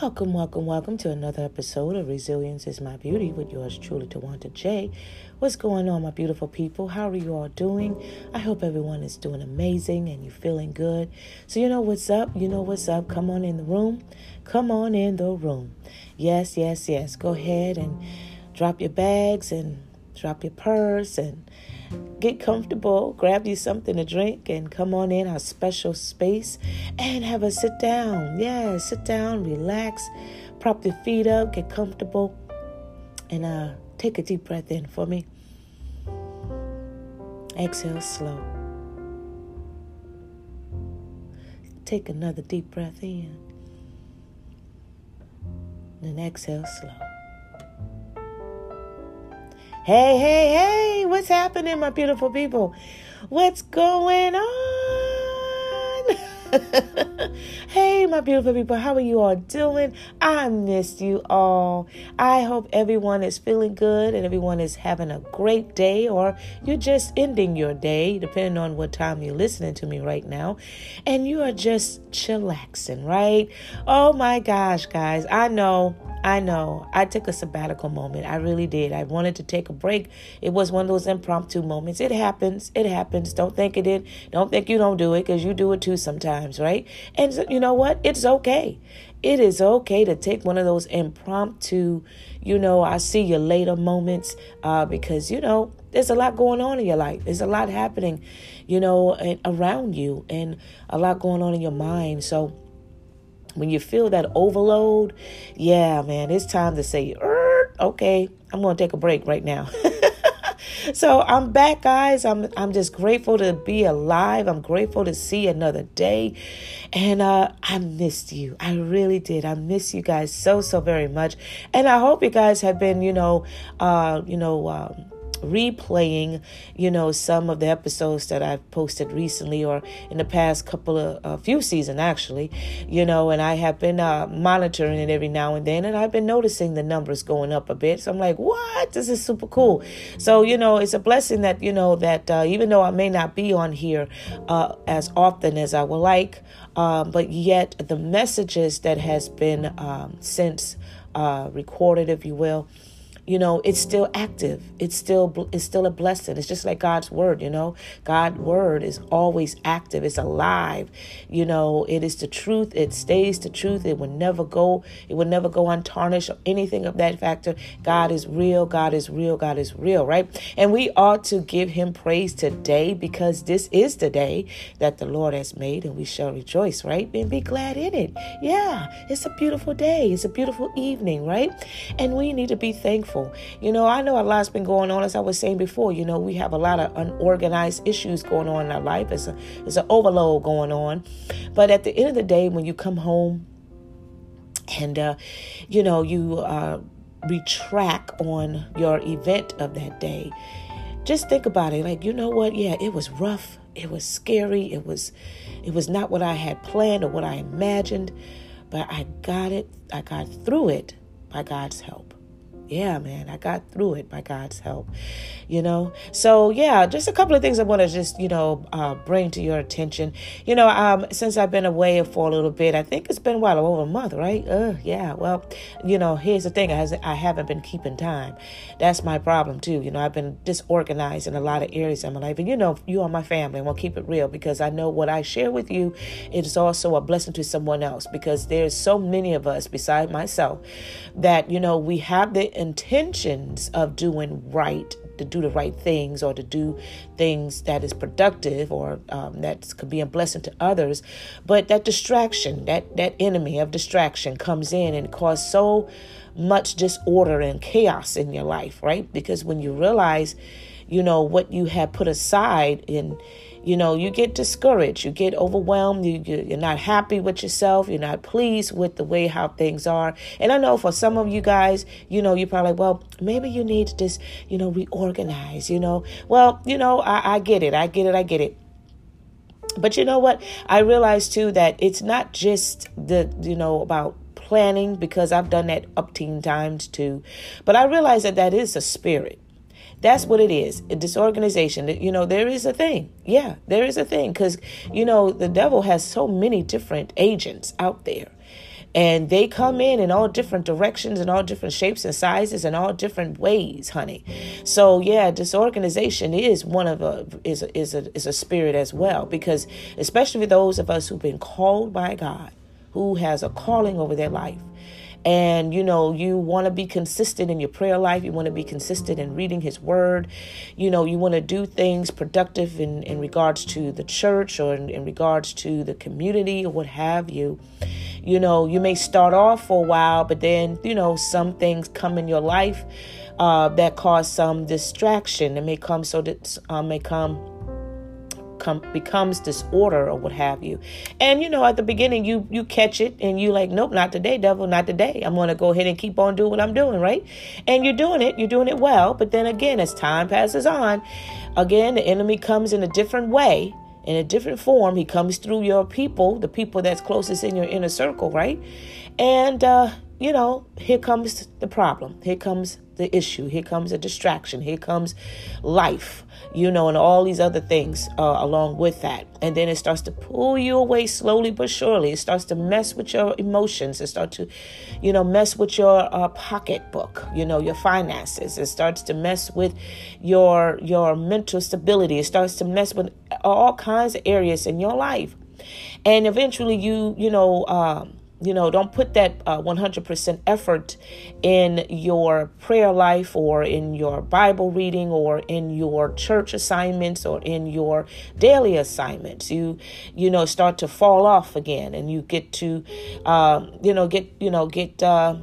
Welcome, welcome, welcome to another episode of Resilience is My Beauty with yours truly, Tawanta J. What's going on, my beautiful people? How are you all doing? I hope everyone is doing amazing and you're feeling good. So, you know what's up? You know what's up? Come on in the room. Come on in the room. Yes, yes, yes. Go ahead and drop your bags and drop your purse and get comfortable, grab you something to drink, and come on in our special space and have a sit down. Yeah, sit down, relax, prop your feet up, get comfortable, and uh, take a deep breath in for me. Exhale slow. Take another deep breath in. And exhale slow. Hey, hey, hey, what's happening, my beautiful people? What's going on? hey, my beautiful people, how are you all doing? I missed you all. I hope everyone is feeling good and everyone is having a great day, or you're just ending your day, depending on what time you're listening to me right now, and you are just chillaxing, right? Oh my gosh, guys, I know I know. I took a sabbatical moment. I really did. I wanted to take a break. It was one of those impromptu moments. It happens. It happens. Don't think it did. Don't think you don't do it because you do it too sometimes, right? And you know what? It's okay. It is okay to take one of those impromptu, you know, I see you later moments uh, because, you know, there's a lot going on in your life. There's a lot happening, you know, around you and a lot going on in your mind. So, when you feel that overload, yeah, man, it's time to say, okay, I'm going to take a break right now. so I'm back, guys. I'm I'm just grateful to be alive. I'm grateful to see another day, and uh, I missed you. I really did. I miss you guys so so very much, and I hope you guys have been, you know, uh, you know. Um, replaying, you know, some of the episodes that I've posted recently or in the past couple of a few seasons actually, you know, and I have been uh, monitoring it every now and then, and I've been noticing the numbers going up a bit. So I'm like, what? This is super cool. So you know, it's a blessing that you know that uh, even though I may not be on here uh, as often as I would like, um, but yet the messages that has been um, since uh, recorded, if you will you know it's still active. It's still it's still a blessing. It's just like god's word you know. God's word is always active. It's alive you know. It is the truth. It stays the truth. It will never go it will never go untarnished or anything of that factor. God is real. God is real. God is real right? And we ought to give him praise today because this is the day that the lord has made and we shall rejoice right? And be glad in it. Yeah it's a beautiful day. It's a beautiful evening right? And we need to be thankful you know, I know a lot's been going on, as I was saying before. You know, we have a lot of unorganized issues going on in our life. It's a it's an overload going on. But at the end of the day, when you come home and uh, you know, you uh, retract on your event of that day, just think about it. Like, you know what? Yeah, it was rough. It was scary. It was it was not what I had planned or what I imagined, but I got it. I got through it by God's help yeah, man, I got through it by God's help, you know. So yeah, just a couple of things I want to just you know uh, bring to your attention. You know, um, since I've been away for a little bit, I think it's been what over a month, right? Uh, yeah. Well, you know, here's the thing: I, I haven't been keeping time. That's my problem too. You know, I've been disorganized in a lot of areas in my life, and you know, you are my family. I want to keep it real because I know what I share with you is also a blessing to someone else because there's so many of us beside myself that you know we have the intentions of doing right to do the right things or to do things that is productive or um, that could be a blessing to others. But that distraction that that enemy of distraction comes in and cause so much disorder and chaos in your life right? Because when you realize you know what you have put aside in you know, you get discouraged, you get overwhelmed, you, you're not happy with yourself, you're not pleased with the way how things are. And I know for some of you guys, you know, you're probably well, maybe you need to just, you know, reorganize, you know. Well, you know, I, I get it, I get it, I get it. But you know what? I realize too that it's not just the, you know, about planning because I've done that up teen times too. But I realize that that is a spirit. That's what it is. A disorganization. You know, there is a thing. Yeah, there is a thing because, you know, the devil has so many different agents out there. And they come in in all different directions and all different shapes and sizes and all different ways, honey. So yeah, disorganization is one of a is a, is a is a spirit as well because especially for those of us who've been called by God, who has a calling over their life and you know you want to be consistent in your prayer life. You want to be consistent in reading his word. You know you want to do things productive in in regards to the church or in, in regards to the community or what have you. You know you may start off for a while but then you know some things come in your life uh, that cause some distraction. It may come so that uh, may come come becomes disorder or what have you. And you know, at the beginning you you catch it and you like, nope, not today, devil, not today. I'm gonna go ahead and keep on doing what I'm doing, right? And you're doing it, you're doing it well, but then again, as time passes on, again the enemy comes in a different way in a different form. He comes through your people, the people that's closest in your inner circle, right? And, uh, you know, here comes the problem. Here comes the issue. Here comes a distraction. Here comes life, you know, and all these other things uh, along with that. And then it starts to pull you away slowly but surely. It starts to mess with your emotions. It starts to, you know, mess with your uh, pocketbook, you know, your finances. It starts to mess with your your mental stability. It starts to mess with all kinds of areas in your life. And eventually you, you know, um, you know, don't put that uh, 100% effort in your prayer life or in your Bible reading or in your church assignments or in your daily assignments. You, you know, start to fall off again and you get to, um, you know, get, you know, get, uh,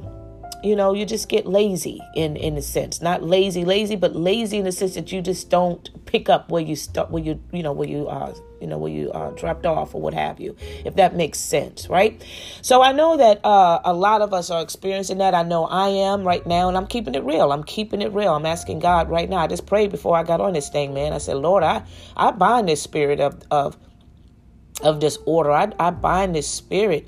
you know you just get lazy in in a sense. Not lazy lazy but lazy in the sense that you just don't pick up where you start where you you know where you uh you know where you uh, dropped off or what have you if that makes sense right? So i know that uh, a lot of us are experiencing that. I know i am right now and i'm keeping it real. I'm keeping it real. I'm asking god right now. I just prayed before i got on this thing man. I said lord i i bind this spirit of of of disorder. I, I bind this spirit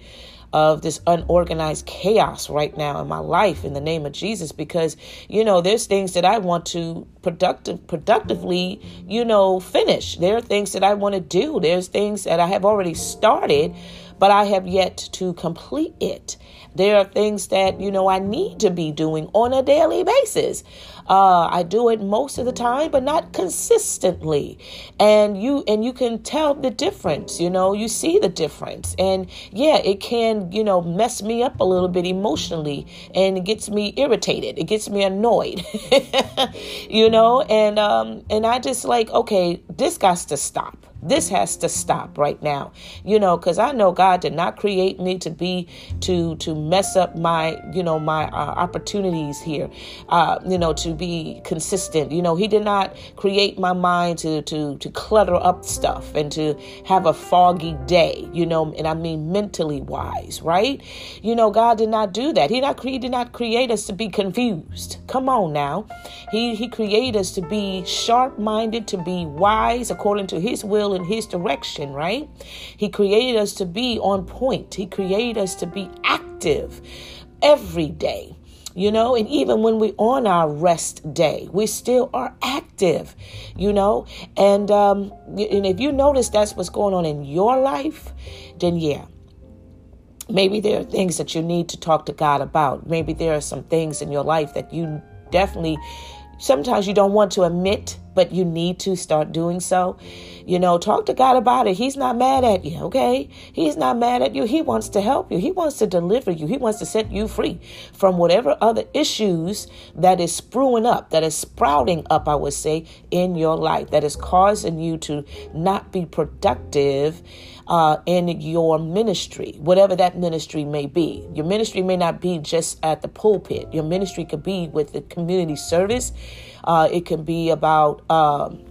of this unorganized chaos right now in my life in the name of Jesus because you know there's things that I want to productive productively you know finish. There are things that I want to do. There's things that I have already started but I have yet to complete it. There are things that, you know, I need to be doing on a daily basis. Uh, I do it most of the time, but not consistently. And you and you can tell the difference, you know, you see the difference. And yeah, it can, you know, mess me up a little bit emotionally and it gets me irritated. It gets me annoyed. you know, and um and I just like, okay, this got to stop. This has to stop right now. You know, cuz I know God did not create me to be to to mess up my, you know, my uh, opportunities here. Uh, you know, to be consistent. You know, he did not create my mind to to to clutter up stuff and to have a foggy day, you know, and I mean mentally wise, right? You know, God did not do that. He not he did not create us to be confused. Come on now. He he created us to be sharp-minded, to be wise according to his will and his direction, right? He created us to be on point. He created us to be active every day you know and even when we're on our rest day we still are active you know and um and if you notice that's what's going on in your life then yeah maybe there are things that you need to talk to god about maybe there are some things in your life that you definitely sometimes you don't want to admit but you need to start doing so. You know, talk to God about it. He's not mad at you, okay? He's not mad at you. He wants to help you. He wants to deliver you. He wants to set you free from whatever other issues that is spruing up, that is sprouting up, I would say, in your life, that is causing you to not be productive uh, in your ministry, whatever that ministry may be. Your ministry may not be just at the pulpit, your ministry could be with the community service. Uh, it can be about, um,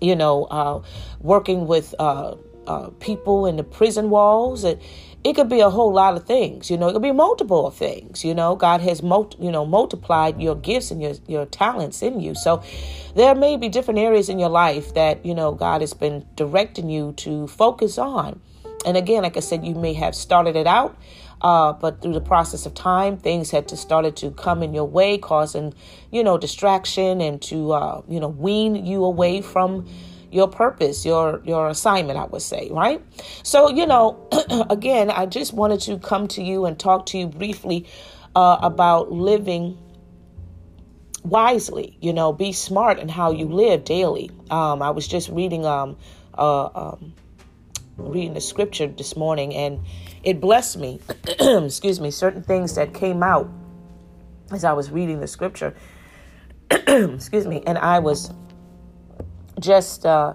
you know, uh, working with uh, uh, people in the prison walls. It, it could be a whole lot of things, you know. It could be multiple things, you know. God has, you know, multiplied your gifts and your your talents in you. So there may be different areas in your life that you know God has been directing you to focus on. And again, like I said, you may have started it out uh, but through the process of time, things had to started to come in your way, causing, you know, distraction and to, uh, you know, wean you away from, your purpose, your your assignment, I would say, right? So, you know, again, I just wanted to come to you and talk to you briefly uh, about living wisely. You know, be smart in how you live daily. Um, I was just reading um, uh, um, reading the scripture this morning, and it blessed me. Excuse me. Certain things that came out as I was reading the scripture. Excuse me, and I was just uh,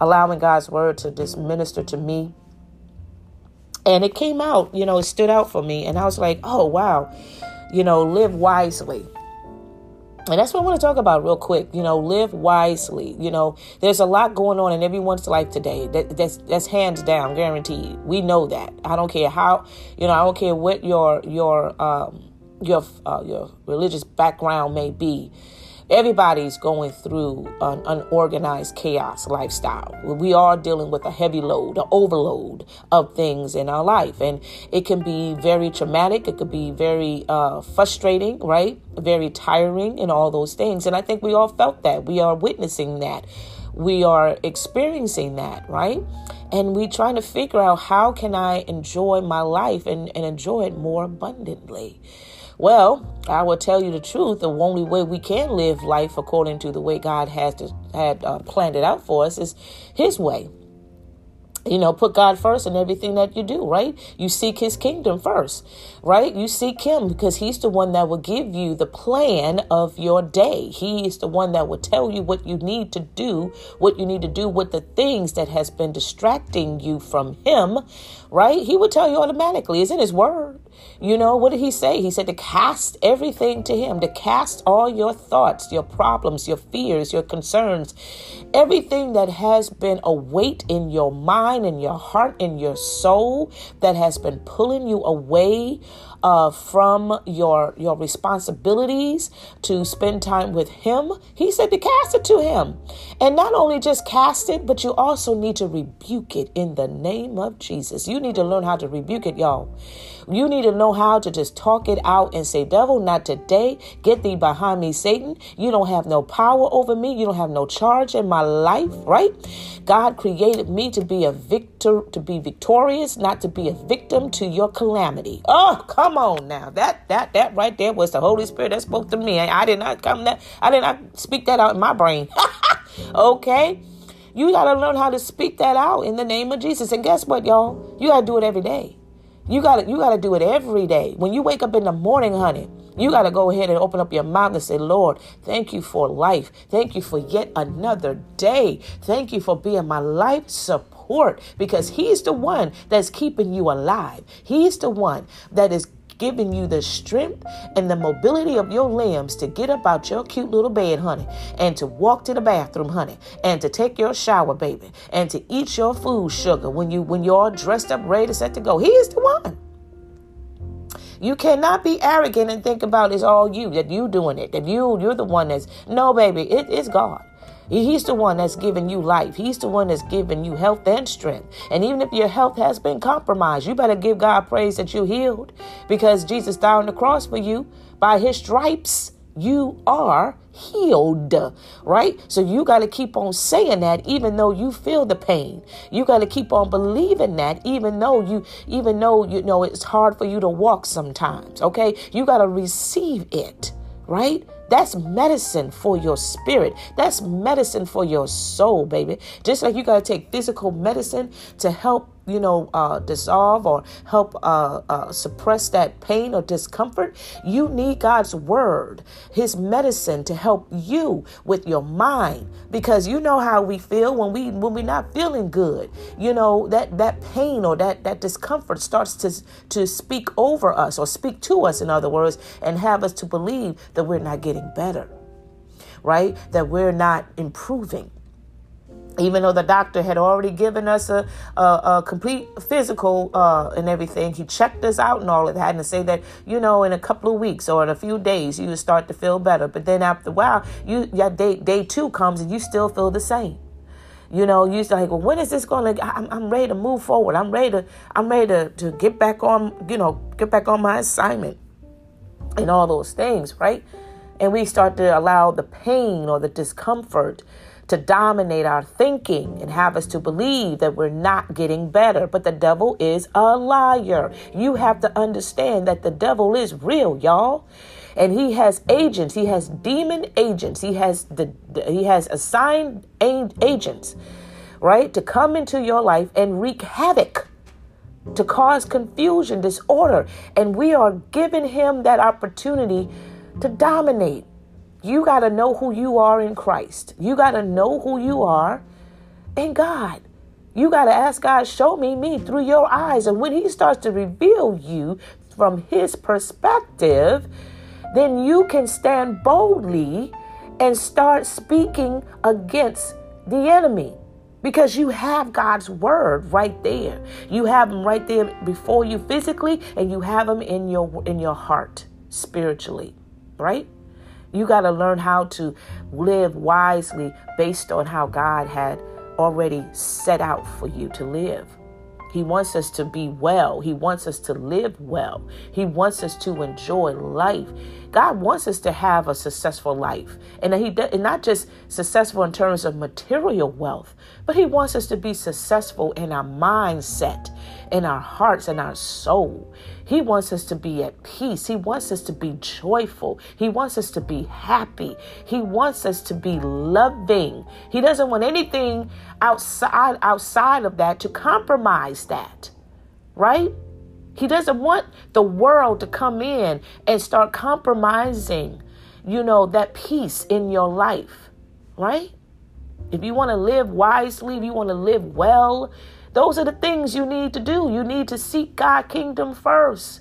allowing God's word to just minister to me. And it came out, you know, it stood out for me. And I was like, oh, wow, you know, live wisely. And that's what I want to talk about real quick. You know, live wisely. You know, there's a lot going on in everyone's life today. That, that's that's hands down, guaranteed. We know that. I don't care how. You know, I don't care what your your um, your uh, your religious background may be. Everybody's going through an unorganized chaos lifestyle. We are dealing with a heavy load, an overload of things in our life. And it can be very traumatic. It could be very uh, frustrating, right? Very tiring and all those things. And I think we all felt that. We are witnessing that. We are experiencing that, right? And we trying to figure out how can I enjoy my life and, and enjoy it more abundantly. Well, I will tell you the truth. The only way we can live life according to the way God has to, had uh, planned it out for us is His way. You know, put God first in everything that you do, right? You seek his kingdom first, right? You seek him because he's the one that will give you the plan of your day. He is the one that will tell you what you need to do, what you need to do with the things that has been distracting you from him, right? He will tell you automatically. It's in his word. You know, what did he say? He said to cast everything to him, to cast all your thoughts, your problems, your fears, your concerns, everything that has been a weight in your mind, in your heart, in your soul, that has been pulling you away uh, from your your responsibilities to spend time with him. He said to cast it to him. And not only just cast it but you also need to rebuke it in the name of jesus. You need to learn how to rebuke it y'all you need to know how to just talk it out and say devil not today get thee behind me satan you don't have no power over me you don't have no charge in my life right god created me to be a victor to be victorious not to be a victim to your calamity oh come on now. That that that right there was the Holy Spirit that spoke to me. I, I did not come that I did not speak that out in my brain. okay? You gotta learn how to speak that out in the name of Jesus. And guess what, y'all? You gotta do it every day. You gotta you gotta do it every day. When you wake up in the morning, honey, you got to go ahead and open up your mouth and say, Lord, thank you for life. Thank you for yet another day. Thank you for being my life support because He's the one that's keeping you alive. He's the one that is giving you the strength and the mobility of your limbs to get up out your cute little bed, honey, and to walk to the bathroom, honey, and to take your shower, baby, and to eat your food, sugar, when you when you're all dressed up, ready to set to go. He is the one. You cannot be arrogant and think about it's all you that you doing it. That you you're the one that's no baby. It is God. He's the one that's giving you life. He's the one that's giving you health and strength. And even if your health has been compromised, you better give God praise that you healed because Jesus died on the cross for you. By his stripes, you are healed, right? So you got to keep on saying that even though you feel the pain. You got to keep on believing that even though you even though you know it's hard for you to walk sometimes, okay? You got to receive it, right? That's medicine for your spirit. That's medicine for your soul, baby. Just like you got to take physical medicine to help you know, uh, dissolve or help uh, uh, suppress that pain or discomfort, you need God's word, His medicine to help you with your mind, because you know how we feel when we when we're not feeling good. You know that that pain or that that discomfort starts to to speak over us or speak to us, in other words, and have us to believe that we're not getting better, right? That we're not improving even though the doctor had already given us a, a, a complete physical uh, and everything, he checked us out and all of that and say that, you know, in a couple of weeks or in a few days, you would start to feel better. But then after a while, you, yeah, day, day two comes and you still feel the same. You know, you like, well, when is this going to, I'm, I'm ready to move forward. I'm ready to, I'm ready to, to get back on, you know, get back on my assignment and all those things, right? And we start to allow the pain or the discomfort to dominate our thinking and have us to believe that we're not getting better. But the devil is a liar. You have to understand that the devil is real, y'all. And he has agents. He has demon agents. He has the he has assigned agents, right, to come into your life and wreak havoc to cause confusion, disorder. And we are giving him that opportunity to dominate. You got to know who you are in Christ. You got to know who you are in God. You got to ask God, show me me through your eyes. And when He starts to reveal you from His perspective, then you can stand boldly and start speaking against the enemy because you have God's word right there. You have him right there before you physically and you have him in your in your heart spiritually, right? You got to learn how to live wisely based on how God had already set out for you to live. He wants us to be well. He wants us to live well. He wants us to enjoy life. God wants us to have a successful life. And he and not just successful in terms of material wealth, but he wants us to be successful in our mindset, in our hearts and our soul. He wants us to be at peace. He wants us to be joyful. He wants us to be happy. He wants us to be loving. He doesn't want anything outside outside of that to compromise that. Right? He doesn't want the world to come in and start compromising, you know, that peace in your life, right? If you want to live wisely, if you want to live well, those are the things you need to do. You need to seek God kingdom first.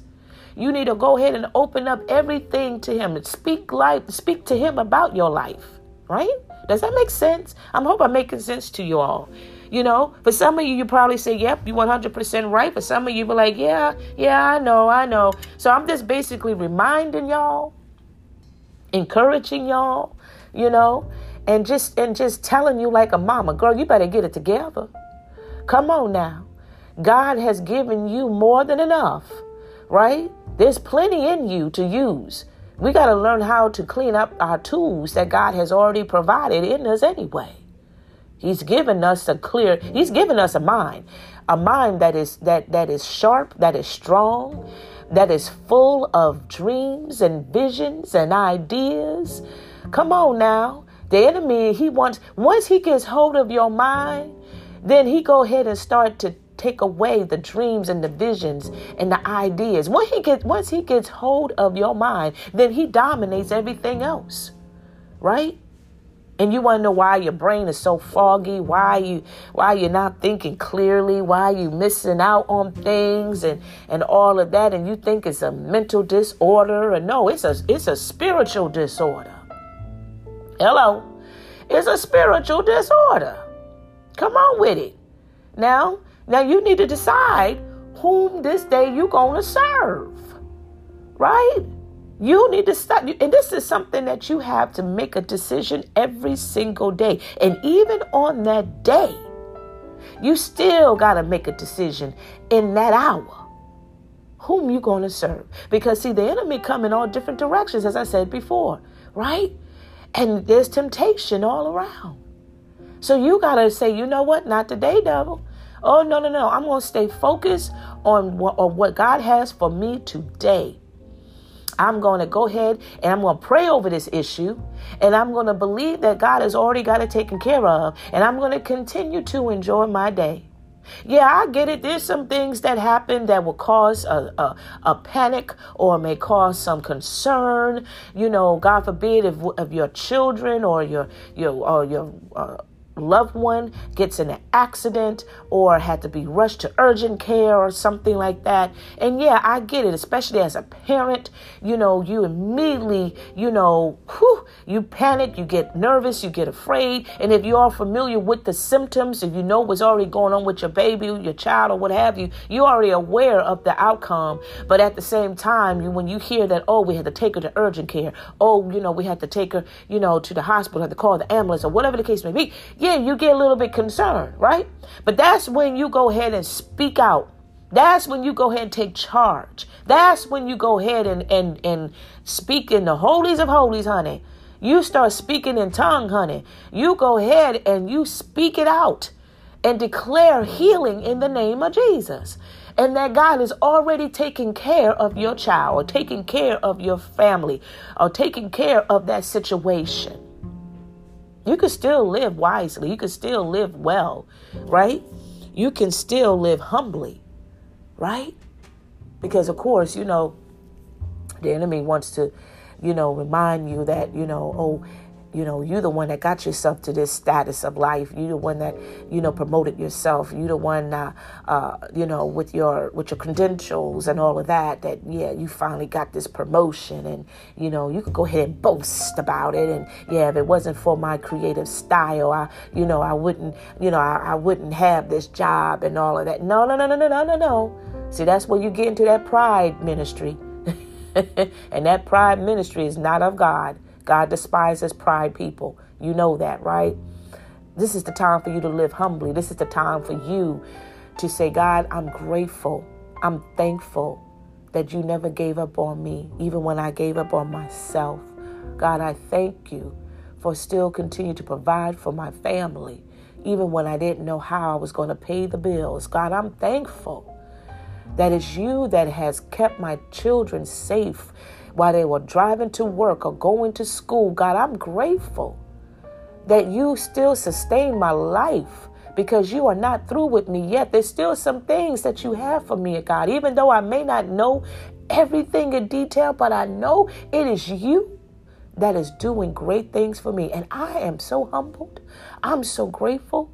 You need to go ahead and open up everything to him. And speak life, speak to him about your life, right? Does that make sense? I hope I'm making sense to you all. You know, for some of you, you probably say, yep, you 100% right. For some of you, be like, yeah, yeah, I know, I know. So I'm just basically reminding y'all, encouraging y'all, you know, and just and just telling you like a mama, girl, you better get it together. Come on now. God has given you more than enough, right? There's plenty in you to use. We got to learn how to clean up our tools that God has already provided in us anyway. He's given us a clear, he's given us a mind, a mind that is that that is sharp, that is strong, that is full of dreams and visions and ideas. Come on now. The enemy, he wants once he gets hold of your mind, then he go ahead and start to take away the dreams and the visions and the ideas. When he gets once he gets hold of your mind, then he dominates everything else. Right? and you want to know why your brain is so foggy, why you why you're not thinking clearly, why you missing out on things and and all of that and you think it's a mental disorder and no, it's a it's a spiritual disorder. Hello. It's a spiritual disorder. Come on with it. Now, now you need to decide whom this day you're going to serve. Right? You need to stop. And this is something that you have to make a decision every single day. And even on that day, you still got to make a decision in that hour whom you going to serve because see the enemy come in all different directions as i said before right and there's temptation all around so you got to say you know what not today devil oh no no no i'm going to stay focused on what, on what god has for me today I'm going to go ahead and I'm going to pray over this issue and I'm going to believe that God has already got it taken care of and I'm going to continue to enjoy my day. Yeah, I get it. There's some things that happen that will cause a, a, a, panic or may cause some concern. You know, God forbid if, if your children or your your or your uh, loved one gets in an accident or had to be rushed to urgent care or something like that. And yeah, I get it, especially as a parent. You know, you immediately, you know, whew, you panic, you get nervous, you get afraid. And if you are familiar with the symptoms, if you know what's already going on with your baby, your child, or what have you, you're already aware of the outcome. But at the same time, you, when you hear that, oh, we had to take her to urgent care, oh, you know, we had to take her, you know, to the hospital, had to call the ambulance, or whatever the case may be, yeah, you get a little bit concerned, right? But that's when you go ahead and speak out. That's when you go ahead and take charge. That's when you go ahead and, and, and speak in the holies of holies, honey. You start speaking in tongue, honey. You go ahead and you speak it out and declare healing in the name of Jesus. And that God is already taking care of your child or taking care of your family or taking care of that situation. You can still live wisely. You can still live well, right? You can still live humbly, right? Because, of course, you know, the enemy wants to, you know, remind you that, you know, oh, you know, you're the one that got yourself to this status of life. You're the one that, you know, promoted yourself. You're the one, uh, uh, you know, with your with your credentials and all of that. That yeah, you finally got this promotion, and you know, you could go ahead and boast about it. And yeah, if it wasn't for my creative style, I, you know, I wouldn't, you know, I, I wouldn't have this job and all of that. No, no, no, no, no, no, no, no. See, that's where you get into that pride ministry, and that pride ministry is not of God. God despises pride people. You know that, right? This is the time for you to live humbly. This is the time for you to say, God, I'm grateful. I'm thankful that you never gave up on me, even when I gave up on myself. God, I thank you for still continue to provide for my family, even when I didn't know how I was going to pay the bills. God, I'm thankful that it's you that has kept my children safe while they were driving to work or going to school. God, I'm grateful that you still sustain my life because you are not through with me yet. There's still some things that you have for me, God, even though I may not know everything in detail, but I know it is you that is doing great things for me. And I am so humbled. I'm so grateful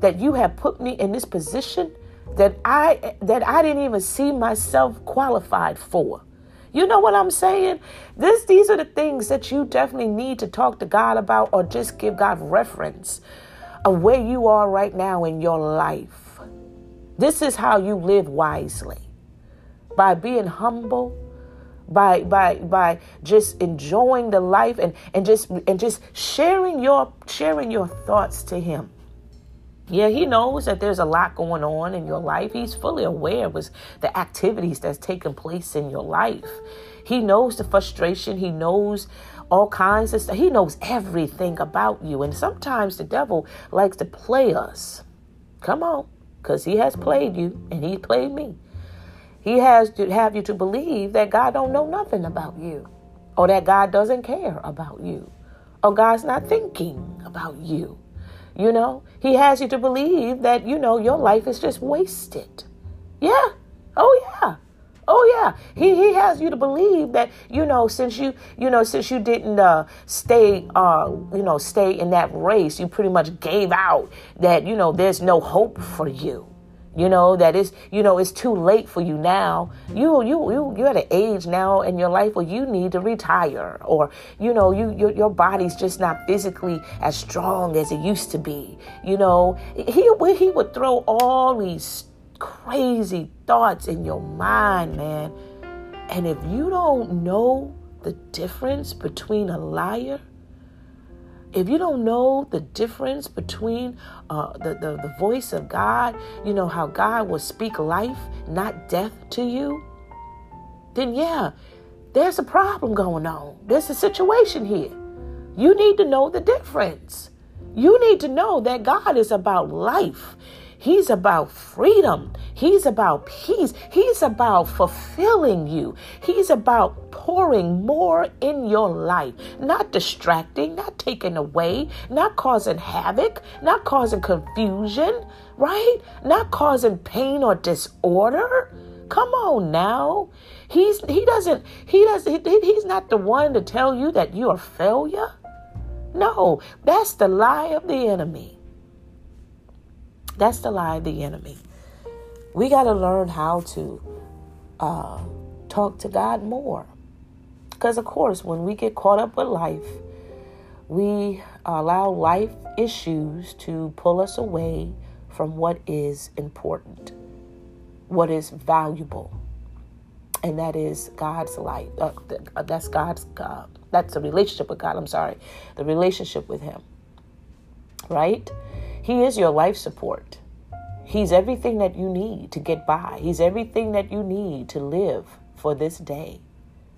that you have put me in this position that I that I didn't even see myself qualified for. You know what I'm saying? This these are the things that you definitely need to talk to God about or just give God reference of where you are right now in your life. This is how you live wisely. By being humble, by by by just enjoying the life and and just and just sharing your sharing your thoughts to him yeah, he knows that there's a lot going on in your life. He's fully aware of the activities that's taking place in your life. He knows the frustration. He knows all kinds of stuff. He knows everything about you. And sometimes the devil likes to play us. Come on, because he has played you and he played me. He has to have you to believe that God don't know nothing about you or that God doesn't care about you or God's not thinking about you. You know, he has you to believe that, you know, your life is just wasted. Yeah. Oh, yeah. Oh yeah, he he has you to believe that you know since you you know since you didn't uh, stay uh you know stay in that race, you pretty much gave out that you know there's no hope for you you know that is you know it's too late for you now. You you you you're at an age now in your life where you need to retire or you know you your, your body's just not physically as strong as it used to be you know. He he would throw all these crazy thoughts in your mind man. And if you don't know the difference between a liar if you don't know the difference between uh, the, the, the voice of God, you know, how God will speak life, not death to you, then yeah, there's a problem going on. There's a situation here. You need to know the difference. You need to know that God is about life. He's about freedom. He's about peace. He's about fulfilling you. He's about pouring more in your life, not distracting, not taking away, not causing havoc, not causing confusion, right? Not causing pain or disorder. Come on now. He's he doesn't he does he, he's not the one to tell you that you're a failure. No, that's the lie of the enemy. That's the lie of the enemy. We got to learn how to uh, talk to God more. Because, of course, when we get caught up with life, we allow life issues to pull us away from what is important, what is valuable. And that is God's life. Uh, that's God's, uh, that's the relationship with God. I'm sorry. The relationship with Him. Right? He is your life support. He's everything that you need to get by. He's everything that you need to live for this day.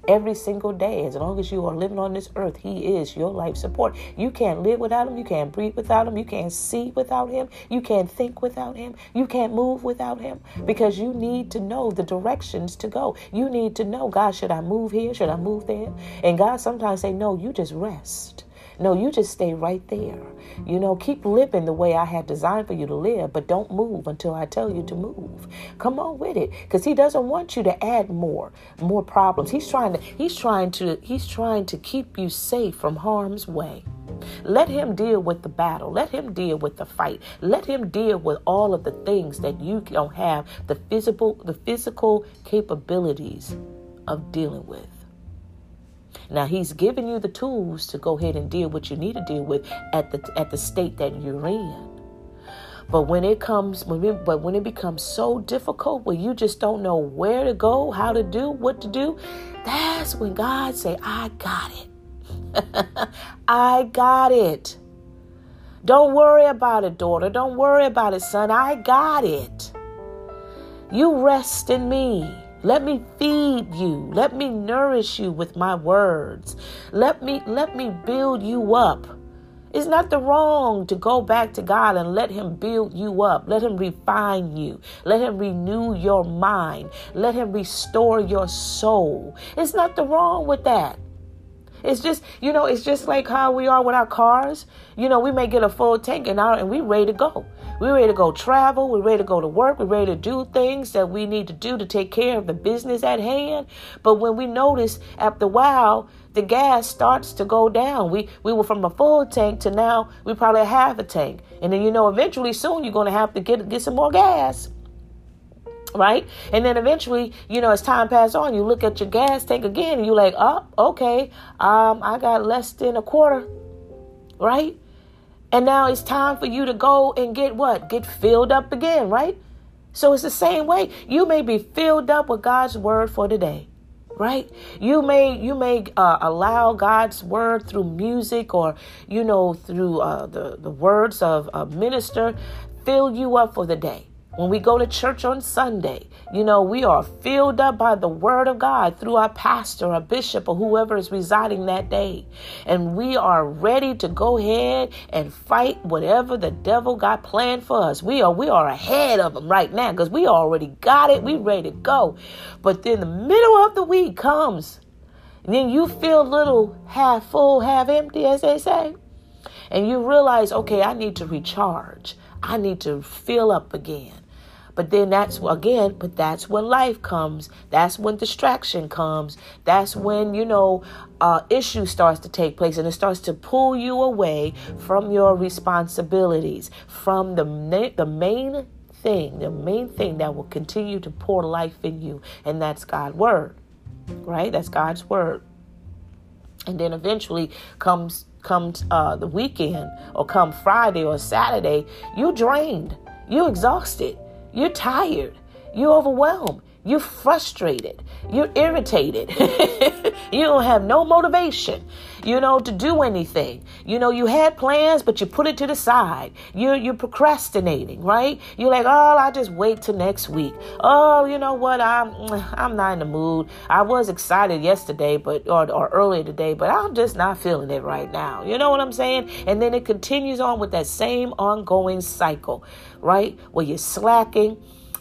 every single day. As long as you are living on this earth, He is your life support. You can't live without Him. You can't breathe without Him. You can't see without Him. You can't think without Him. You can't move without Him because you need to know the directions to go. You need to know, God, should I move here? Should I move there? And God sometimes say, no, you just rest. No, you just stay right there. You know, keep living the way I had designed for you to live, but don't move until I tell you to mm-hmm. move. Come on with it because he doesn't want you to add more, more problems. He's trying to he's trying to he's trying to keep you safe from harm's way. Let him deal with the battle. Let him deal with the fight. Let him deal with all of the things that you don't have the physical the physical capabilities of dealing with. Now he's giving you the tools to go ahead and deal what you need to deal with at the at the state that you're in. But when it comes, when but when it becomes so difficult, where you just don't know where to go, how to do, what to do, that's when God say, "I got it. I got it. Don't worry about it, daughter. Don't worry about it, son. I got it. You rest in me." Let me feed you. Let me nourish you with my words. Let me let me build you up. It's not the wrong to go back to God and let him build you up. Let him refine you. Let him renew your mind. Let him restore your soul. It's not the wrong with that. It's just, you know, it's just like how we are with our cars. You know, we may get a full tank and out and we ready to go. We're ready to go travel. We're ready to go to work. We're ready to do things that we need to do to take care of the business at hand. But when we notice after a while, the gas starts to go down. We we were from a full tank to now we probably have a tank. And then you know eventually soon you're gonna have to get get some more gas right? And then eventually, you know, as time passes on, you look at your gas tank again and you're like, oh, okay, um, I got less than a quarter, right? And now it's time for you to go and get what? Get filled up again, right? So it's the same way. You may be filled up with God's word for today, right? You may you may uh, allow God's word through music or you know through uh, the the words of a minister fill you up for the day. When we go to church on Sunday, you know, we are filled up by the word of God through our pastor, a bishop, or whoever is residing that day. And we are ready to go ahead and fight whatever the devil got planned for us. We are we are ahead of them right now because we already got it. We ready to go. But then the middle of the week comes. And then you feel little half full, half empty, as they say. And you realize, okay, I need to recharge. I need to fill up again. But then that's again, but that's when life comes. That's when distraction comes. That's when, you know, uh, issue starts to take place and it starts to pull you away from your responsibilities, from the, the main thing, the main thing that will continue to pour life in you, and that's God's word. Right? That's God's word. And then eventually comes comes uh, the weekend or come Friday or Saturday, you're drained. You're exhausted. You're tired. You're overwhelmed. You're frustrated. You're irritated. you don't have no motivation, you know, to do anything. You know, you had plans, but you put it to the side. You're you're procrastinating, right? You're like, oh, I'll just wait till next week. Oh, you know what? I'm I'm not in the mood. I was excited yesterday, but or, or earlier today, but I'm just not feeling it right now. You know what I'm saying? And then it continues on with that same ongoing cycle, right? Where you're slacking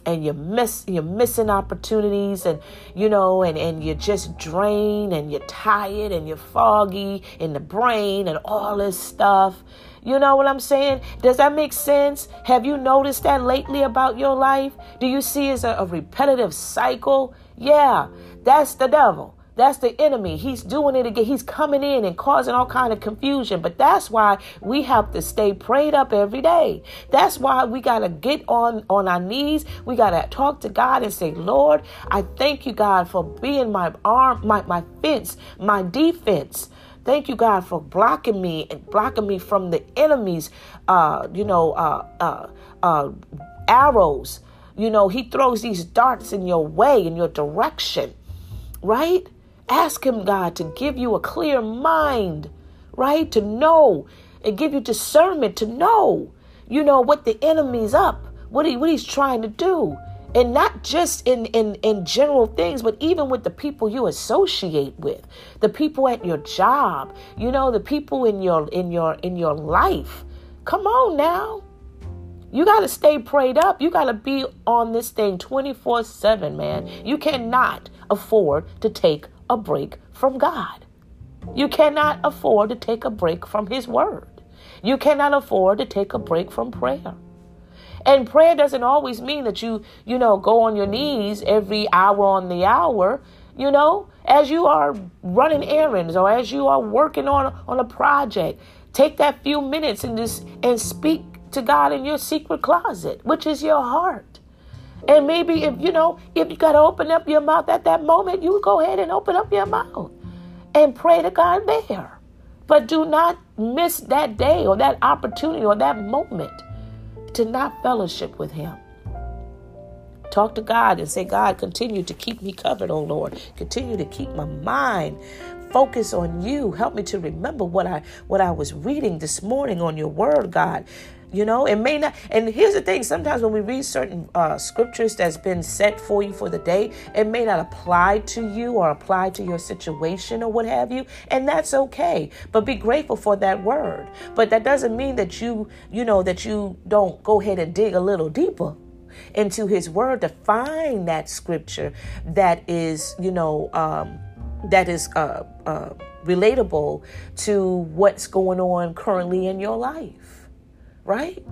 and you're miss you're missing opportunities and you know and and you're just drained and you're tired and you're foggy in the brain and all this stuff you know what I'm saying? Does that make sense? Have you noticed that lately about your life? Do you see it as a, a repetitive cycle? Yeah, that's the devil. That's the enemy. He's doing it again. He's coming in and causing all kind of confusion. But that's why we have to stay prayed up every day. That's why we got to get on on our knees. We got to talk to God and say, "Lord, I thank you, God, for being my arm, my my fence, my defense." Thank you, God, for blocking me and blocking me from the enemy's, uh, you know, uh, uh, uh, arrows. You know, he throws these darts in your way, in your direction, right? Ask Him, God, to give you a clear mind, right? To know and give you discernment to know, you know, what the enemy's up, what, he, what he's trying to do. and not just in, in in general things but even with the people you associate with the people at your job you know the people in your in your in your life come on now you got to stay prayed up you got to be on this thing 24 7 man you cannot afford to take a break from god you cannot afford to take a break from his word you cannot afford to take a break from prayer and prayer doesn't always mean that you, you know, go on your knees every hour on the hour. You know, as you are running errands or as you are working on on a project, take that few minutes and just and speak to God in your secret closet, which is your heart. And maybe if you know, if you got to open up your mouth at that moment, you go ahead and open up your mouth and pray to God there. But do not miss that day or that opportunity or that moment to not fellowship with Him. Talk to God and say, God, continue to keep me covered, oh Lord. Continue to keep my mind focused on you. Help me to remember what I what I was reading this morning on your word, God. You know, it may not. And here's the thing: sometimes when we read certain uh, scriptures that's been set for you for the day, it may not apply to you or apply to your situation or what have you, and that's okay. But be grateful for that word. But that doesn't mean that you, you know, that you don't go ahead and dig a little deeper into His Word to find that scripture that is, you know, um, that is uh, uh, relatable to what's going on currently in your life right?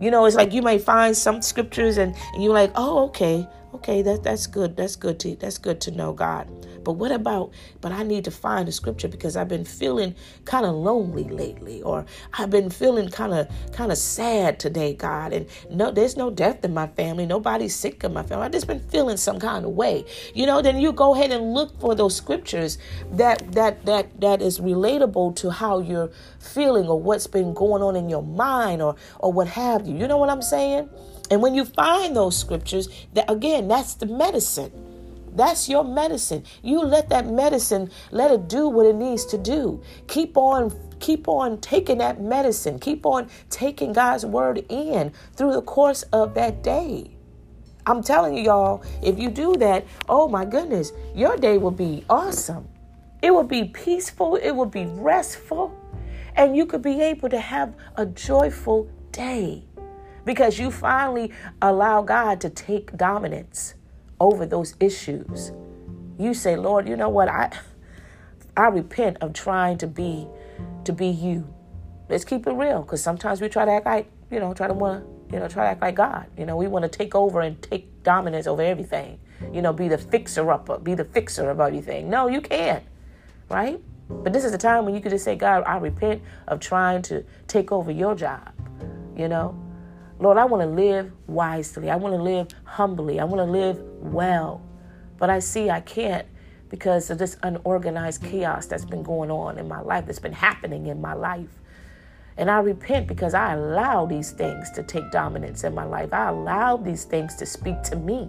You know, it's like you might find some scriptures and, and you're like, oh, okay, okay, that that's good. That's good to that's good to know God. But what about, but I need to find a scripture because I've been feeling kind of lonely lately, or I've been feeling kind of kind of sad today, God. And no, there's no death in my family. Nobody's sick in my family. I've just been feeling some kind of way. You know, then you go ahead and look for those scriptures that that that that is relatable to how you're feeling or what's been going on in your mind or or what have you. You know what I'm saying? And when you find those scriptures, that again, that's the medicine. That's your medicine. You let that medicine, let it do what it needs to do. Keep on keep on taking that medicine. Keep on taking God's word in through the course of that day. I'm telling you y'all, if you do that, oh my goodness, your day will be awesome. It will be peaceful, it will be restful, and you could be able to have a joyful day because you finally allow God to take dominance over those issues. You say, Lord, you know what? I I repent of trying to be to be you. Let's keep it real, because sometimes we try to act like, you know, try to want to, you know, try to act like God. You know, we want to take over and take dominance over everything. You know, be the fixer upper, be the fixer of everything. No, you can't. Right? But this is the time when you can just say, God, I repent of trying to take over your job. You know, Lord, I want to live wisely. I want to live humbly. I want to live well. But I see I can't because of this unorganized chaos that's been going on in my life, that's been happening in my life. And I repent because I allow these things to take dominance in my life. I allow these things to speak to me.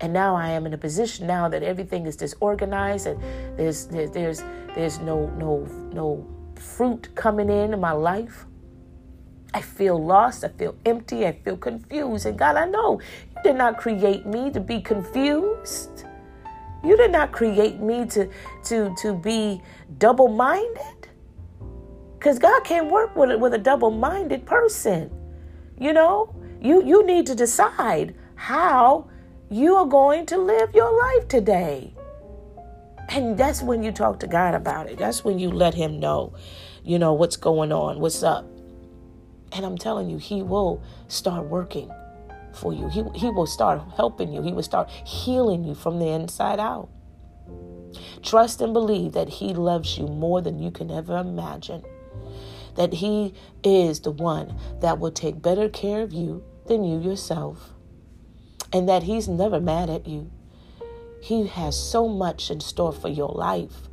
And now I am in a position now that everything is disorganized and there's there's there's, there's no no no fruit coming in in my life. I feel lost. I feel empty. I feel confused. And God, I know you did not create me to be confused. You did not create me to, to, to be double minded. Because God can't work with, with a double minded person. You know, you, you need to decide how you are going to live your life today. And that's when you talk to God about it. That's when you let Him know, you know, what's going on, what's up. And I'm telling you, He will start working for you. He, he will start helping you. He will start healing you from the inside out. Trust and believe that He loves you more than you can ever imagine. That He is the one that will take better care of you than you yourself. And that He's never mad at you. He has so much in store for your life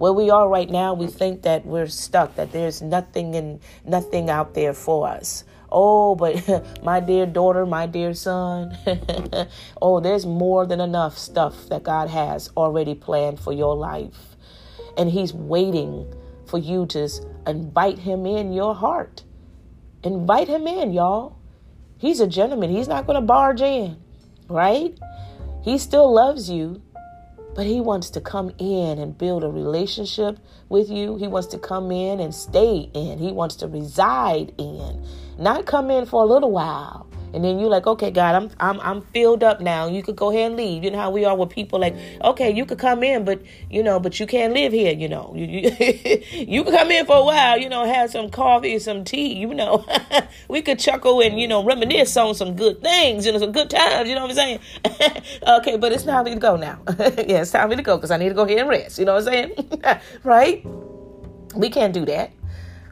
where we are right now, we think that we're stuck, that there's nothing and nothing out there for us. Oh, but my dear daughter, my dear son, oh, there's more than enough stuff that God has already planned for your life. And He's waiting for you to invite Him in your heart. Invite Him in, y'all. He's a gentleman. He's not going to barge in. right? He still loves you, but he wants to come in and build a relationship with you. He wants to come in and stay in. He wants to reside in, not come in for a little while and then you're like, okay, God, I'm I'm I'm filled up now. You could go ahead and leave. You know how we are with people like, okay, you could come in, but you know, but you can't live here. You know, you you, you could come in for a while. You know, have some coffee, some tea. You know, we could chuckle and you know reminisce on some good things. You know, some good times. You know what I'm saying? okay, but it's time for me to go now. yeah, it's time for me to go because I need to go ahead and rest. You know what I'm saying? right? We can't do that,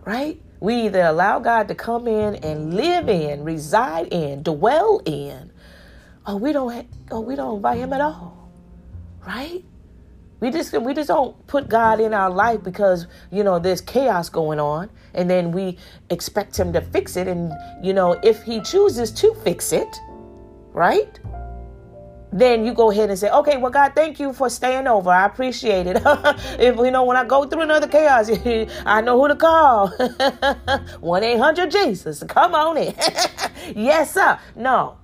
right? We either allow God to come in and live in, reside in, dwell in, or we don't or we don't invite him at all. Right? We just we just don't put God in our life because, you know, there's chaos going on and then we expect him to fix it and you know, if he chooses to fix it, right? Then you go ahead and say, okay, well, God, thank you for staying over. I appreciate it. if you know, when I go through another chaos, I know who to call. 1 800 Jesus. Come on in. yes, sir. No,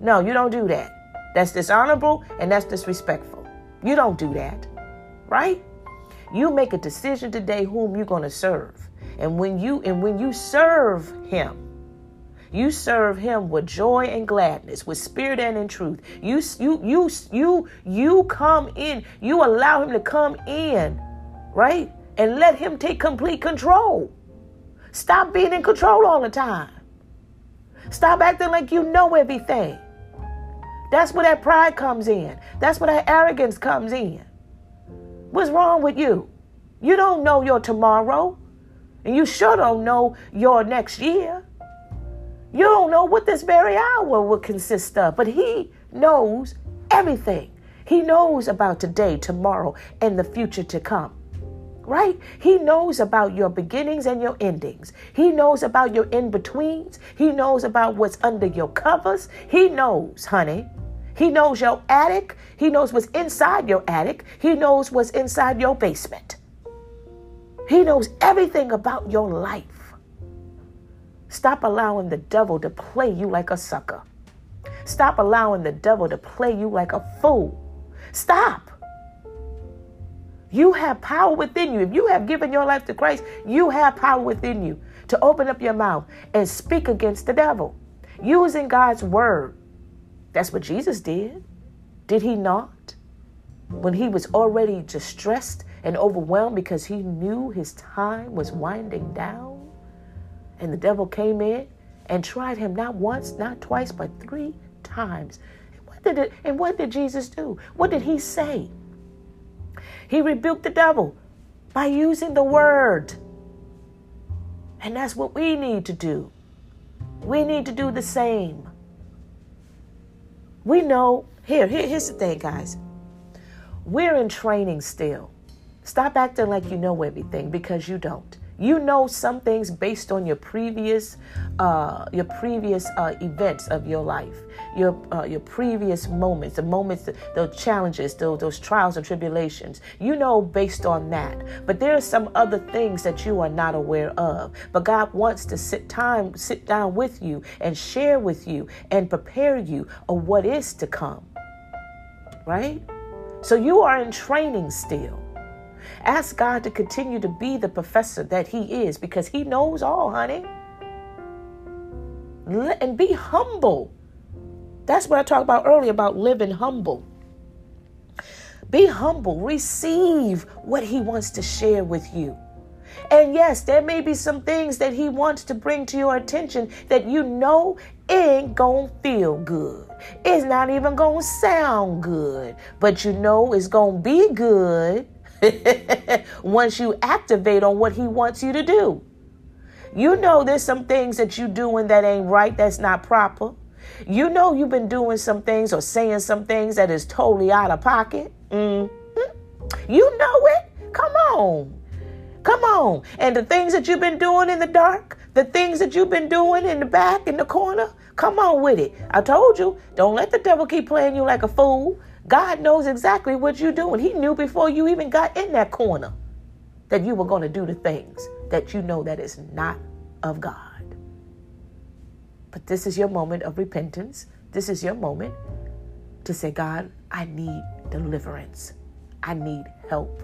no, you don't do that. That's dishonorable and that's disrespectful. You don't do that, right? You make a decision today whom you're going to serve. And when you and when you serve him, you serve him with joy and gladness, with spirit and in truth. You you you you you come in. You allow him to come in, right? And let him take complete control. Stop being in control all the time. Stop acting like you know everything. That's where that pride comes in. That's where that arrogance comes in. What's wrong with you? You don't know your tomorrow. And you sure don't know your next year. You don't know what this very hour will consist of, but He knows everything. He knows about today, tomorrow, and the future to come. Right? He knows about your beginnings and your endings. He knows about your in betweens. He knows about what's under your covers. He knows, honey. He knows your attic. He knows what's inside your attic. He knows what's inside your basement. He knows everything about your life. Stop allowing the devil to play you like a sucker. Stop allowing the devil to play you like a fool. Stop. You have power within you. If you have given your life to Christ, you have power within you to open up your mouth and speak against the devil using God's word. That's what Jesus did. Did he not? When he was already distressed and overwhelmed because he knew his time was winding down. And the devil came in and tried him not once, not twice, but three times. And what did, it, and what did Jesus do? What did he say? He rebuked the devil by using the word. And that's what we need to do. We need to do the same. We know, here, here here's the thing, guys. We're in training still. Stop acting like you know everything because you don't. You know some things based on your previous, uh, your previous uh, events of your life, your uh, your previous moments, the moments, the challenges, those, those trials and tribulations. You know based on that. But there are some other things that you are not aware of. But God wants to sit time, sit down with you and share with you and prepare you of what is to come. Right. So you are in training still. Ask God to continue to be the professor that He is because He knows all, honey. And be humble. That's what I talked about earlier about living humble. Be humble. Receive what He wants to share with you. And yes, there may be some things that He wants to bring to your attention that you know ain't gonna feel good. It's not even gonna sound good, but you know it's gonna be good once you activate on what he wants you to do. You know there's some things that you doing that ain't right, that's not proper. You know you've been doing some things or saying some things that is totally out of pocket. Mm-hmm. You know it. Come on. Come on. And the things that you've been doing in the dark, the things that you've been doing in the back, in the corner, come on with it. I told you, don't let the devil keep playing you like a fool. God knows exactly what you're doing. He knew before you even got in that corner that you were going to do the things that you know that is not of God. But this is your moment of repentance. This is your moment to say, God, I need deliverance. I need help.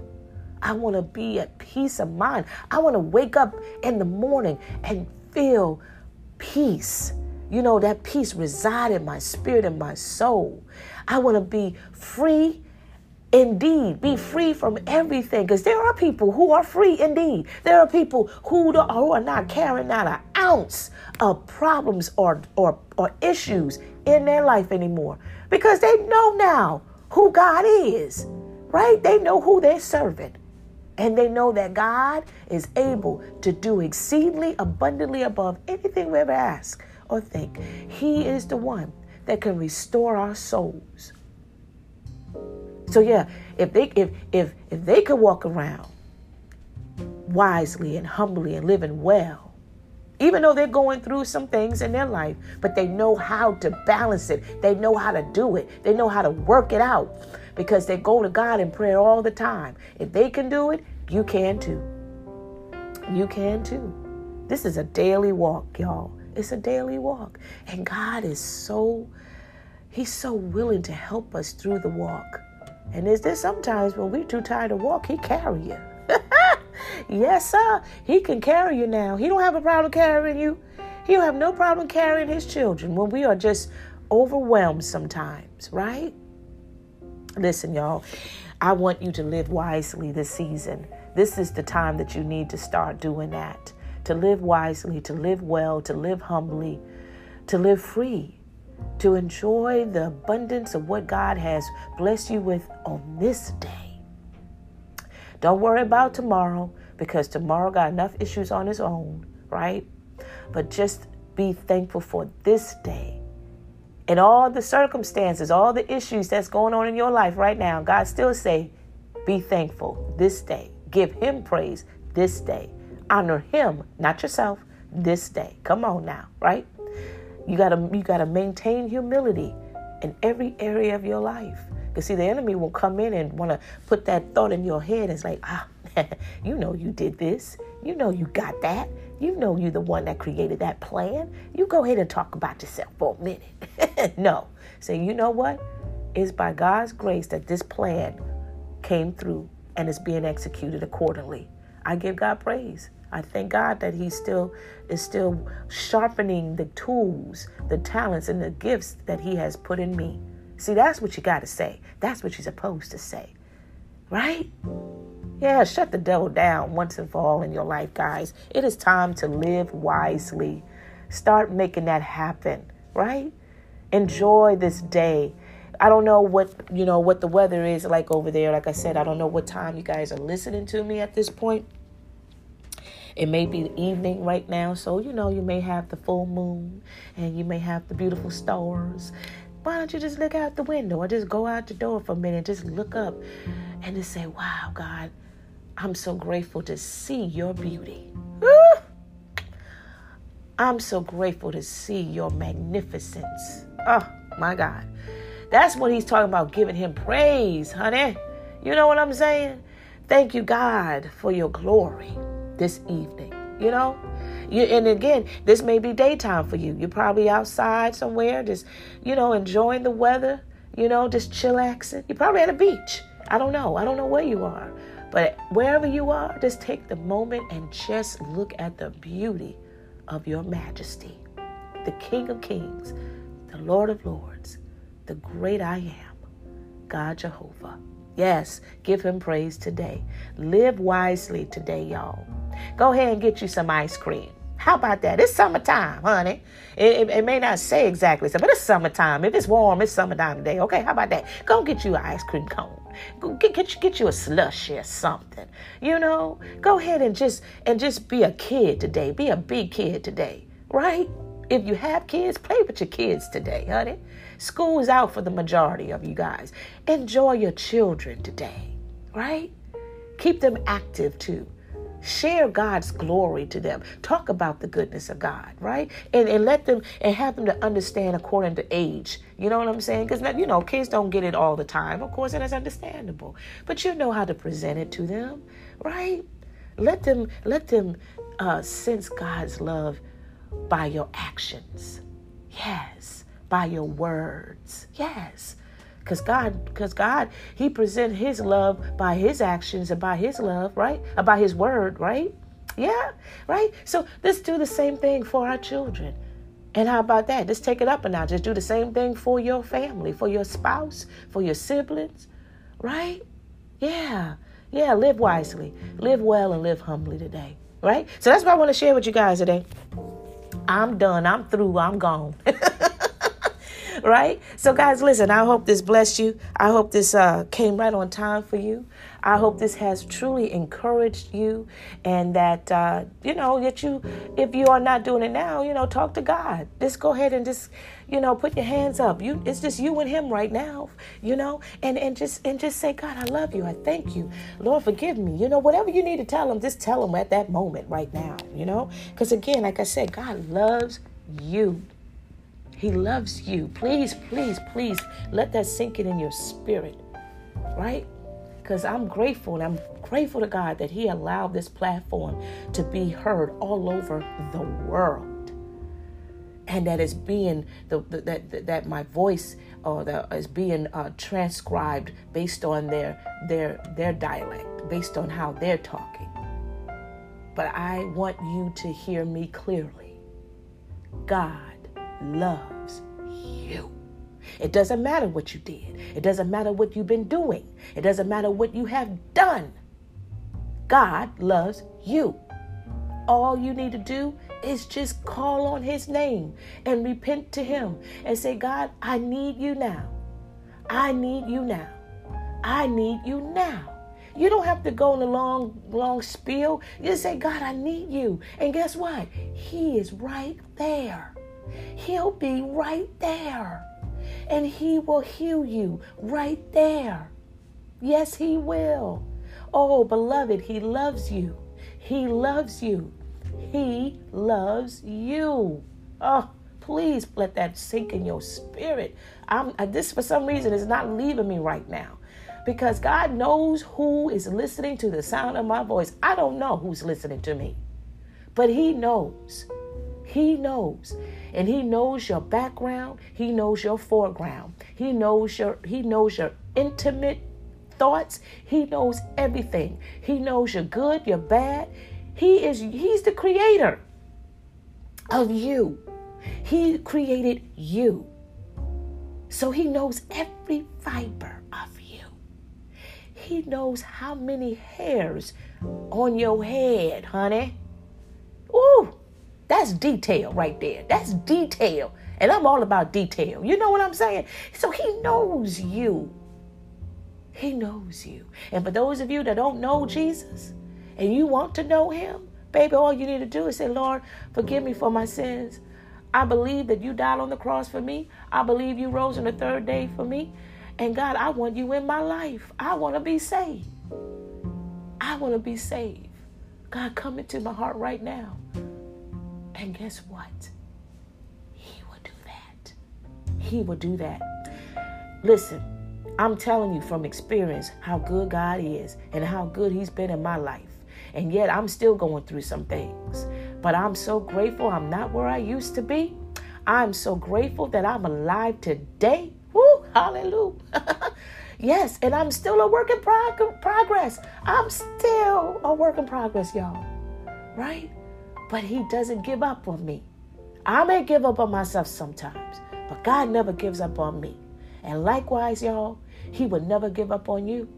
I want to be at peace of mind. I want to wake up in the morning and feel peace. You know, that peace reside in my spirit and my soul. I want to be free indeed. Be mm. free from everything. Because there are people who are free indeed. There are people who, who are not carrying out an ounce of problems or, or, or issues in their life anymore. Because they know now who God is, right? They know who they're serving. And they know that God is able to do exceedingly abundantly above anything we ever ask or think. He is the one that can restore our souls. So yeah, if they if if if they could walk around wisely and humbly and living well, even though they're going through some things in their life, but they know how to balance it. They know how to do it. They know how to work it out because they go to God in prayer all the time. If they can do it, you can too. You can too. This is a daily walk, y'all. It's a daily walk. And God is so, He's so willing to help us through the walk. And is there sometimes when we're too tired to walk, He carry you. yes, sir. He can carry you now. He don't have a problem carrying you. He don't have no problem carrying his children when we are just overwhelmed sometimes, right? Listen, y'all, I want you to live wisely this season. This is the time that you need to start doing that. To live wisely, to live well, to live humbly, to live free, to enjoy the abundance of what God has blessed you with on this day. Don't worry about tomorrow because tomorrow got enough issues on its own, right? But just be thankful for this day and all the circumstances, all the issues that's going on in your life right now, God still say, be thankful this day. Give him praise this day. Honor him, not yourself, this day. Come on now, right? You gotta you gotta maintain humility in every area of your life. Because see, the enemy will come in and want to put that thought in your head. It's like, ah, you know you did this. You know you got that. You know you're the one that created that plan. You go ahead and talk about yourself for a minute. no. Say, you know what? It's by God's grace that this plan came through and is being executed accordingly. I give God praise. I thank God that He still is still sharpening the tools, the talents, and the gifts that He has put in me. See, that's what you got to say. That's what you're supposed to say. Right? Yeah, shut the devil down once and for all in your life, guys. It is time to live wisely. Start making that happen, right? Enjoy this day. I don't know what, you know, what the weather is like over there. Like I said, I don't know what time you guys are listening to me at this point. It may be the evening right now, so you know you may have the full moon and you may have the beautiful stars why don't you just look out the window or just go out the door for a minute, just look up and just say, Wow, God, I'm so grateful to see your beauty. I'm so grateful to see your magnificence. Oh, my God. That's what he's talking about, giving him praise, honey. You know what I'm saying? Thank you, God, for your glory this evening. You know? You, and again, this may be daytime for you. You're probably outside somewhere, just, you know, enjoying the weather, you know, just chillaxing. You're probably at a beach. I don't know. I don't know where you are. But wherever you are, just take the moment and just look at the beauty of your majesty. The King of Kings, the Lord of Lords, the great I am, God Jehovah. Yes, give him praise today. Live wisely today, y'all. Go ahead and get you some ice cream. How about that? It's summertime, honey. It, it, it, may not say exactly so, but it's summertime. If it's warm, it's summertime today. Okay, how about that? Go get you an ice cream cone. Go get, get, get you a slush or something. You know, go ahead and just and just be a kid today. Be a big kid today, right? If you have kids, play with your kids today, honey. School is out for the majority of you guys. Enjoy your children today, right? Keep them active too. Share God's glory to them. Talk about the goodness of God, right? And, and let them and have them to understand according to age. You know what I'm saying? Because, you know, kids don't get it all the time. Of course, and understandable. But you know how to present it to them, right? Let them, let them uh, sense God's love by your actions. Yes. By your words. Yes. Because God, because God, He present His love by His actions and by His love, right? Uh, by His word, right? Yeah, right? So let's do the same thing for our children. And how about that? Just take it up and now. Just do the same thing for your family, for your spouse, for your siblings, right? Yeah, yeah, live wisely, live well, and live humbly today, right? So that's what I want to share with you guys today. I'm done. I'm through. I'm gone. right? So, guys, listen, I hope this blessed you. I hope this uh, came right on time for you. I hope this has truly encouraged you and that, uh, you know, that you, if you are not doing it now, you know, talk to God. Just go ahead and just, you know, put your hands up. You, it's just you and him right now, you know, and, and just, and just say, God, I love you. I thank you. Lord, forgive me. You know, whatever you need to tell him, just tell him at that moment right now, you know, because again, like I said, God loves you. He loves you. Please, please, please let that sink in in your spirit, right? Because I'm grateful and I'm grateful to God that He allowed this platform to be heard all over the world. And that is being the, the that that my voice or uh, the, is being uh, transcribed based on their their their dialect, based on how they're talking. But I want you to hear me clearly. God loves you. It doesn't matter what you did. It doesn't matter what you've been doing. It doesn't matter what you have done. God loves you. All you need to do is just call on his name and repent to him and say, God, I need you now. I need you now. I need you now. You don't have to go on a long, long spiel. You just say, God, I need you. And guess what? He is right there. He'll be right there. And He will heal you right there. Yes, He will. Oh, beloved, He loves you. He loves you. He loves you. Oh, please let that sink in your spirit. I'm uh, this for some reason is not leaving me right now. Because God knows who is listening to the sound of my voice. I don't know who's listening to me. But he knows. He knows. And he knows your background, he knows your foreground. He knows your he knows your intimate thoughts. He knows everything. He knows your good, your bad. He is he's the creator of you. He created you. So he knows every fiber of you. He knows how many hairs on your head, honey. Ooh, that's detail right there. That's detail. And I'm all about detail. You know what I'm saying? So he knows you. He knows you. And for those of you that don't know Jesus and you want to know him, baby, all you need to do is say, Lord, forgive me for my sins. I believe that you died on the cross for me. I believe you rose on the third day for me. And God, I want you in my life. I want to be saved. I want to be saved. God, come into my heart right now. And guess what? He will do that. He will do that. Listen, I'm telling you from experience how good God is and how good He's been in my life. And yet I'm still going through some things. But I'm so grateful I'm not where I used to be. I'm so grateful that I'm alive today. Woo, hallelujah. yes, and I'm still a work in prog- progress. I'm still a work in progress, y'all. Right? But He doesn't give up on me. I may give up on myself sometimes, but God never gives up on me. And likewise, y'all, He will never give up on you.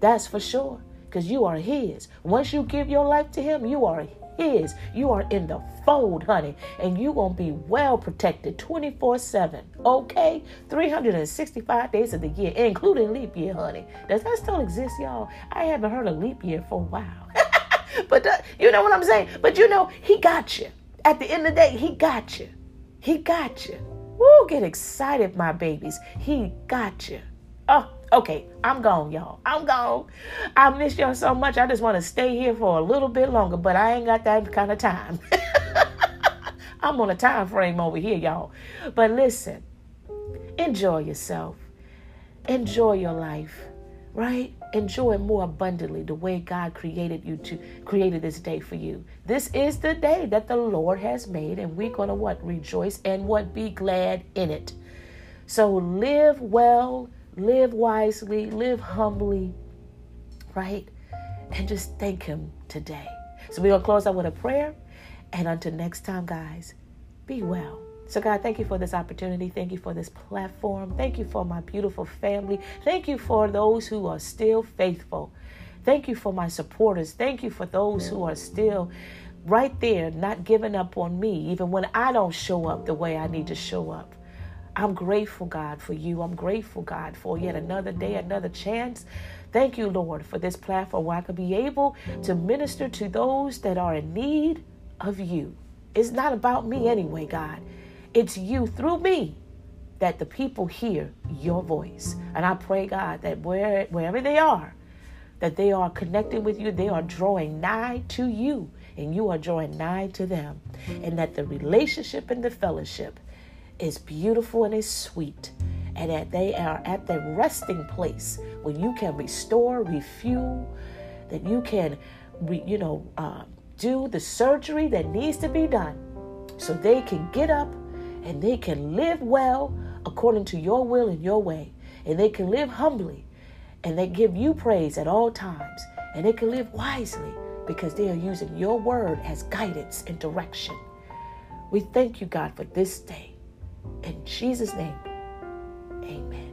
That's for sure, because you are His. Once you give your life to Him, you are His. You are in the fold, honey, and you going to be well protected 24 7. Okay? 365 days of the year, including leap year, honey. Does that still exist, y'all? I haven't heard of leap year for a while. but uh, you know what I'm saying? But you know, he got you. At the end of the day, he got you. He got you. Woo, get excited, my babies. He got you. Oh, okay. I'm gone, y'all. I'm gone. I miss y'all so much. I just want to stay here for a little bit longer, but I ain't got that kind of time. I'm on a time frame over here, y'all. But listen, enjoy yourself. Enjoy your life right? Enjoy more abundantly the way God created you to created this day for you. This is the day that the Lord has made, and we're gonna what rejoice and what be glad in it. So live well, live wisely, live humbly, right? And just thank Him today. So we're going to close out with a prayer. And until next time, guys, be well. So, God, thank you for this opportunity. Thank you for this platform. Thank you for my beautiful family. Thank you for those who are still faithful. Thank you for my supporters. Thank you for those who are still right there, not giving up on me, even when I don't show up the way I need to show up. I'm grateful, God, for you. I'm grateful, God, for yet another day, another chance. Thank you, Lord, for this platform where I could be able to minister to those that are in need of you. It's not about me anyway, God. It's you through me that the people hear your voice. And I pray, God, that where, wherever they are, that they are connected with you, they are drawing nigh to you, and you are drawing nigh to them. And that the relationship and the fellowship is beautiful and is sweet. And that they are at the resting place where you can restore, refuel, that you can, you know, uh, do the surgery that needs to be done so they can get up and they can live well according to your will and your way. And they can live humbly and they give you praise at all times. And they can live wisely because they are using your word as guidance and direction. We thank you, God, for this day. In Jesus' name, amen.